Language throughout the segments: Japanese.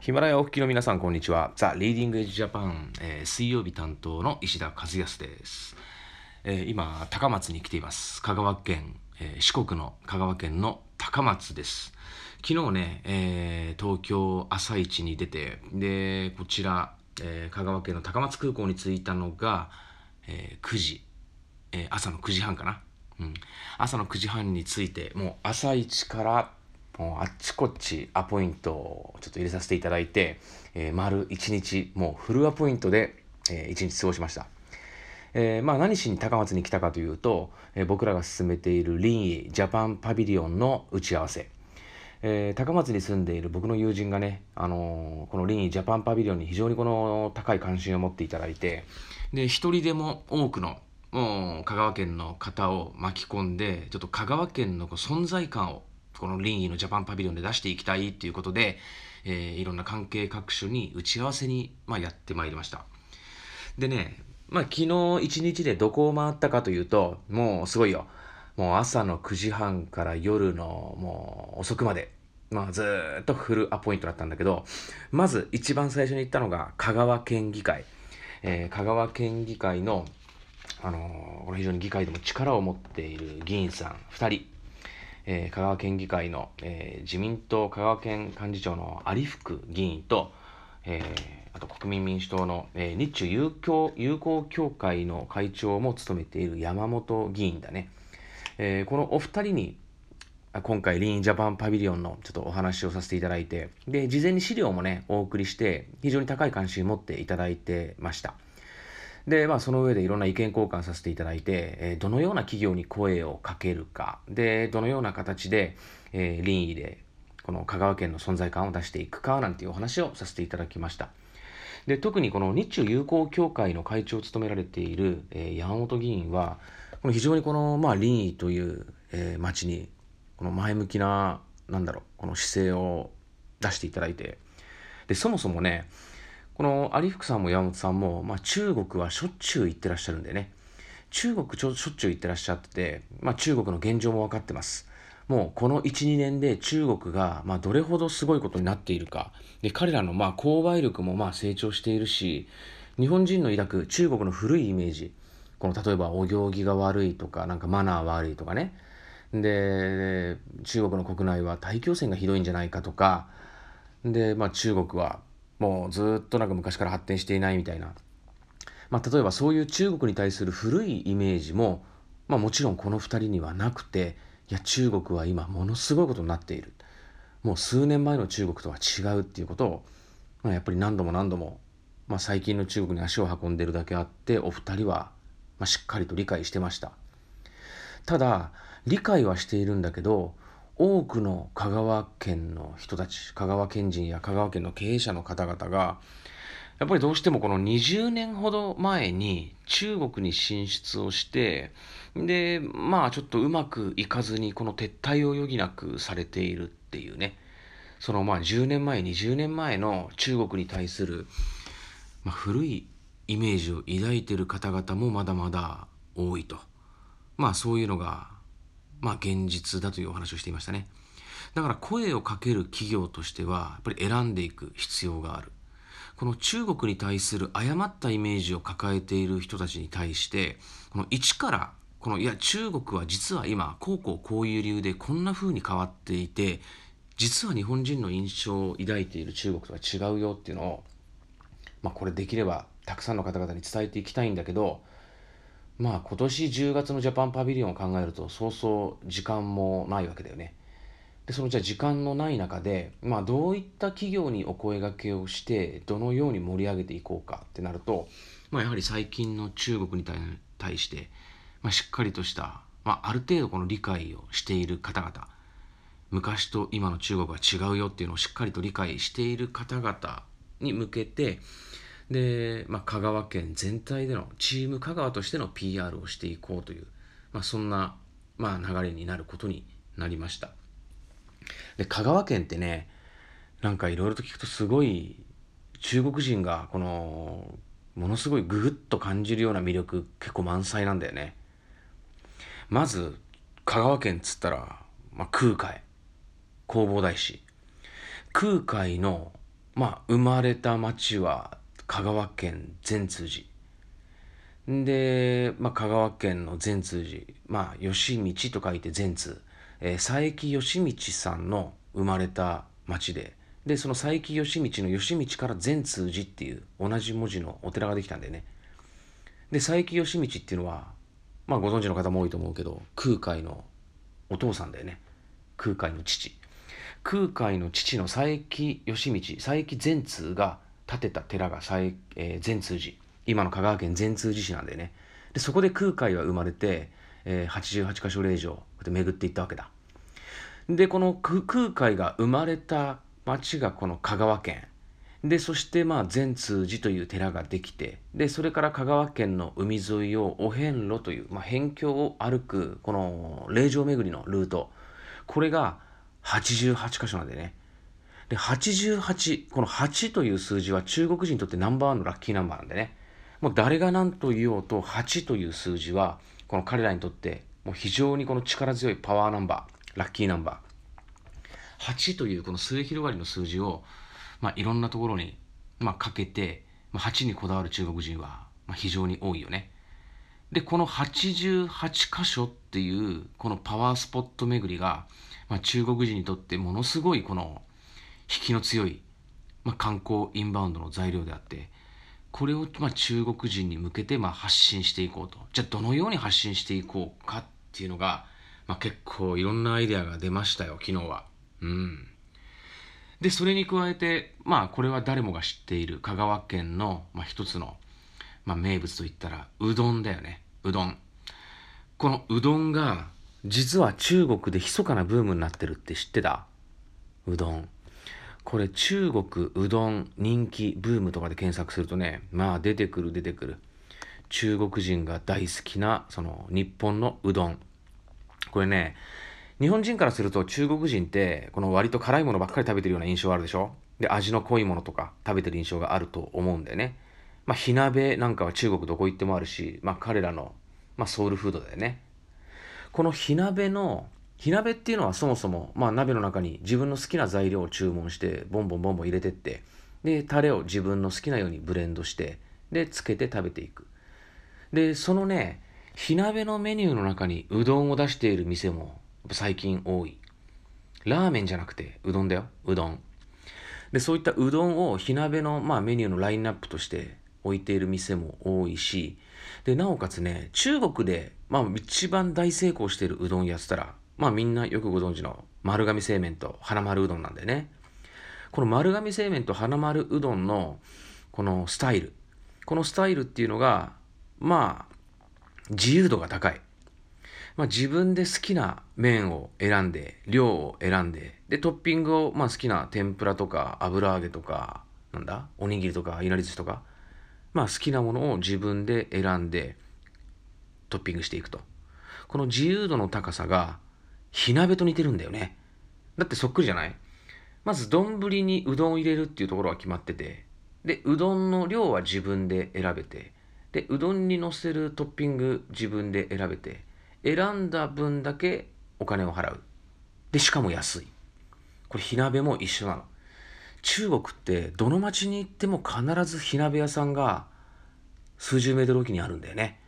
ヒマラヤお聞きの皆さん、こんにちは。ザ・リーディング・エッジ・ジャパン、えー、水曜日担当の石田和康です。えー、今、高松に来ています。香川県、えー、四国の香川県の高松です。昨日ね、えー、東京朝市に出て、で、こちら、えー、香川県の高松空港に着いたのが、えー、9時、えー、朝の9時半かな。うん、朝の9時半に着いて、もう朝一からあっちこっちアポイントをちょっと入れさせていただいて、えー、丸1日、もうフルアポイントで、えー、1日過ごしました。えー、まあ何しに高松に来たかというと、えー、僕らが進めているリンイジャパンパビリオンの打ち合わせ。えー、高松に住んでいる僕の友人がね、あの、このリンジャパンパビリオンに非常にこの高い関心を持っていただいて、で、一人でも多くの香川県の方を巻き込んで、ちょっと香川県の存在感をこの臨意のジャパンパビリオンで出していきたいっていうことで、えー、いろんな関係各所に打ち合わせに、まあ、やってまいりました。でね、まあ、昨日一日でどこを回ったかというと、もうすごいよ。もう朝の9時半から夜のもう遅くまで、まあずっとフルアポイントだったんだけど、まず一番最初に行ったのが香川県議会。えー、香川県議会の、あのー、これ非常に議会でも力を持っている議員さん2人。えー、香川県議会の、えー、自民党香川県幹事長の有福議員と、えー、あと国民民主党の、え日中友好友好協会の会長も務めている山本議員だね。えこのお二人に今回、リーンジャパンパビリオンのちょっとお話をさせていただいて、で、事前に資料もね、お送りして、非常に高い関心を持っていただいてました。で、まあ、その上でいろんな意見交換させていただいて、えー、どのような企業に声をかけるか、で、どのような形で、えー、臨意で、この香川県の存在感を出していくか、なんていうお話をさせていただきました。で、特にこの日中友好協会の会長を務められている、えー、山本議員は、この非常にこの、まあ、臨意という、えー、町に、この前向きな、なんだろう、この姿勢を出していただいて、で、そもそもね、この有福さんも山本さんも、まあ、中国はしょっちゅう行ってらっしゃるんでね。中国ちょしょっちゅう行ってらっしゃってて、まあ、中国の現状も分かってます。もうこの12年で中国がまあどれほどすごいことになっているか。で彼らのまあ購買力もまあ成長しているし日本人の抱く中国の古いイメージ。この例えばお行儀が悪いとかなんかマナー悪いとかね。で中国の国内は大気汚染がひどいんじゃないかとか。で、まあ、中国はもうずっとなんか昔から発展していないみたいな。まあ、例えばそういう中国に対する古いイメージも、まあ、もちろんこの2人にはなくていや中国は今ものすごいことになっているもう数年前の中国とは違うっていうことを、まあ、やっぱり何度も何度も、まあ、最近の中国に足を運んでるだけあってお二人は、まあ、しっかりと理解してましたただ理解はしているんだけど多くの香川県の人たち香川県人や香川県の経営者の方々がやっぱりどうしてもこの20年ほど前に中国に進出をしてでまあちょっとうまくいかずにこの撤退を余儀なくされているっていうね。そのまあ10年前20年前の中国に対する、まあ、古いイメージを抱いている方々もまだまだ多いと。まあそういうのがまあ、現実だというお話をしていましたね。だから声をかける企業としては、やっぱり選んでいく必要がある。この中国に対する誤ったイメージを抱えている人たちに対して、この一から、このいや中国は実は今、こうこうこういう理由でこんな風に変わっていて、実は日本人の印象を抱いている中国とは違うよっていうのを、まあこれできればたくさんの方々に伝えていきたいんだけど、まあ今年10月のジャパンパビリオンを考えるとそうそう時間もないわけだよね。でそのじゃあ時間のない中で、まあ、どういった企業にお声がけをしてどのように盛り上げていこうかってなると、まあ、やはり最近の中国に対して、まあ、しっかりとした、まあ、ある程度この理解をしている方々昔と今の中国は違うよっていうのをしっかりと理解している方々に向けてで、まあ、香川県全体でのチーム香川としての PR をしていこうという、まあ、そんな、まあ、流れになることになりました。で香川県ってねなんかいろいろと聞くとすごい中国人がこのものすごいググッと感じるような魅力結構満載なんだよね。まず香川県っつったら、まあ、空海。弘法大師。空海のまあ生まれた町は香川県善通寺で、まあ、香川県の善通寺、まあ、義道と書いて善通、えー、佐伯義道さんの生まれた町で、で、その佐伯義道の義道から善通寺っていう同じ文字のお寺ができたんだよね。で、佐伯義道っていうのは、まあご存知の方も多いと思うけど、空海のお父さんだよね。空海の父。空海の父の佐伯義道、佐伯善通が建てた寺が佐伯、えー、善通寺。今の香川県善通寺市なんだよね。で、そこで空海は生まれて、えー、88箇所霊場、こうやって巡っていったわけだ。で、この空海が生まれた町がこの香川県。で、そしてまあ善通寺という寺ができて、で、それから香川県の海沿いをお遍路という、まあ、辺境を歩く、この霊場巡りのルート。これが88箇所なんでね。で、88、この8という数字は中国人にとってナンバーワンのラッキーナンバーなんでね。もう誰が何と言おうと8という数字はこの彼らにとってもう非常にこの力強いパワーナンバーラッキーナンバー8というこの末広がりの数字を、まあ、いろんなところに、まあ、かけて、まあ、8にこだわる中国人は、まあ、非常に多いよねでこの88箇所っていうこのパワースポット巡りが、まあ、中国人にとってものすごいこの引きの強い、まあ、観光インバウンドの材料であってこれをまあ中国人に向けてまあ発信していこうと。じゃあどのように発信していこうかっていうのが、まあ、結構いろんなアイデアが出ましたよ昨日は。うん。でそれに加えてまあこれは誰もが知っている香川県の、まあ、一つの、まあ、名物といったらうどんだよね。うどん。このうどんが実は中国で密かなブームになってるって知ってた？うどん。これ中国うどん人気ブームとかで検索するとね、まあ出てくる出てくる。中国人が大好きなその日本のうどん。これね、日本人からすると中国人ってこの割と辛いものばっかり食べてるような印象あるでしょ？で、味の濃いものとか食べてる印象があると思うんだよね。まあ火鍋なんかは中国どこ行ってもあるし、まあ彼らの、まあ、ソウルフードだよね。この火鍋の火鍋っていうのはそもそも、まあ、鍋の中に自分の好きな材料を注文してボンボンボンボン入れてってでタレを自分の好きなようにブレンドしてでつけて食べていく。でそのね火鍋のメニューの中にうどんを出している店も最近多い。ラーメンじゃなくてうどんだよ。うどん。でそういったうどんを火鍋の、まあ、メニューのラインナップとして置いている店も多いしでなおかつね中国で、まあ、一番大成功しているうどんやってたらまあみんなよくご存知の丸亀製麺と花丸うどんなんでね。この丸亀製麺と花丸うどんのこのスタイル。このスタイルっていうのが、まあ、自由度が高い。まあ自分で好きな麺を選んで、量を選んで、で、トッピングを、まあ好きな天ぷらとか油揚げとか、なんだおにぎりとかいなり寿司とか、まあ好きなものを自分で選んでトッピングしていくと。この自由度の高さが火鍋と似てるんだよね。だってそっくりじゃない？まず丼にうどんを入れるっていうところは決まってて、で、うどんの量は自分で選べて、で、うどんにのせるトッピング自分で選べて、選んだ分だけお金を払う。で、しかも安い。これ火鍋も一緒なの。中国ってどの町に行っても必ず火鍋屋さんが数十メートルおきにあるんだよね。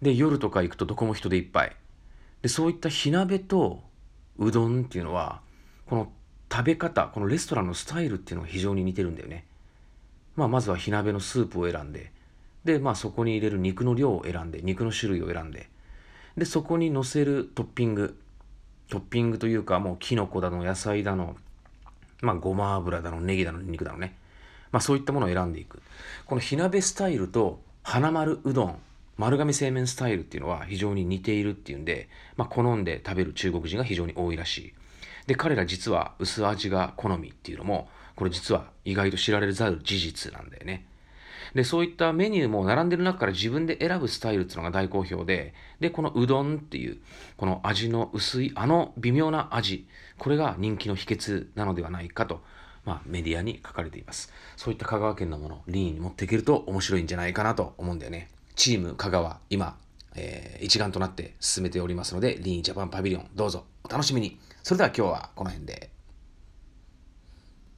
で、夜とか行くとどこも人でいっぱい。でそういった火鍋とうどんっていうのはこの食べ方このレストランのスタイルっていうのが非常に似てるんだよね、まあ、まずは火鍋のスープを選んでで、まあ、そこに入れる肉の量を選んで肉の種類を選んででそこに乗せるトッピングトッピングというかもうキノコだの野菜だのまあごま油だのネギだの肉だのね。まあそういったものを選んでいく。この火鍋スタイルと花丸うどん丸亀製麺スタイルっていうのは非常に似ているっていうんで、まあ、好んで食べる中国人が非常に多いらしい。で、彼ら実は薄味が好みっていうのも、これ実は意外と知られざる事実なんだよね。で、そういったメニューも並んでる中から自分で選ぶスタイルっていうのが大好評で、で、このうどんっていう、この味の薄い、あの微妙な味、これが人気の秘訣なのではないかと、まあ、メディアに書かれています。そういった香川県のものをリーンに持っていけると面白いんじゃないかなと思うんだよね。チーム香川、今、えー、一丸となって進めておりますので、リーンジャパンパビリオン、どうぞお楽しみに。それでは今日はこの辺で。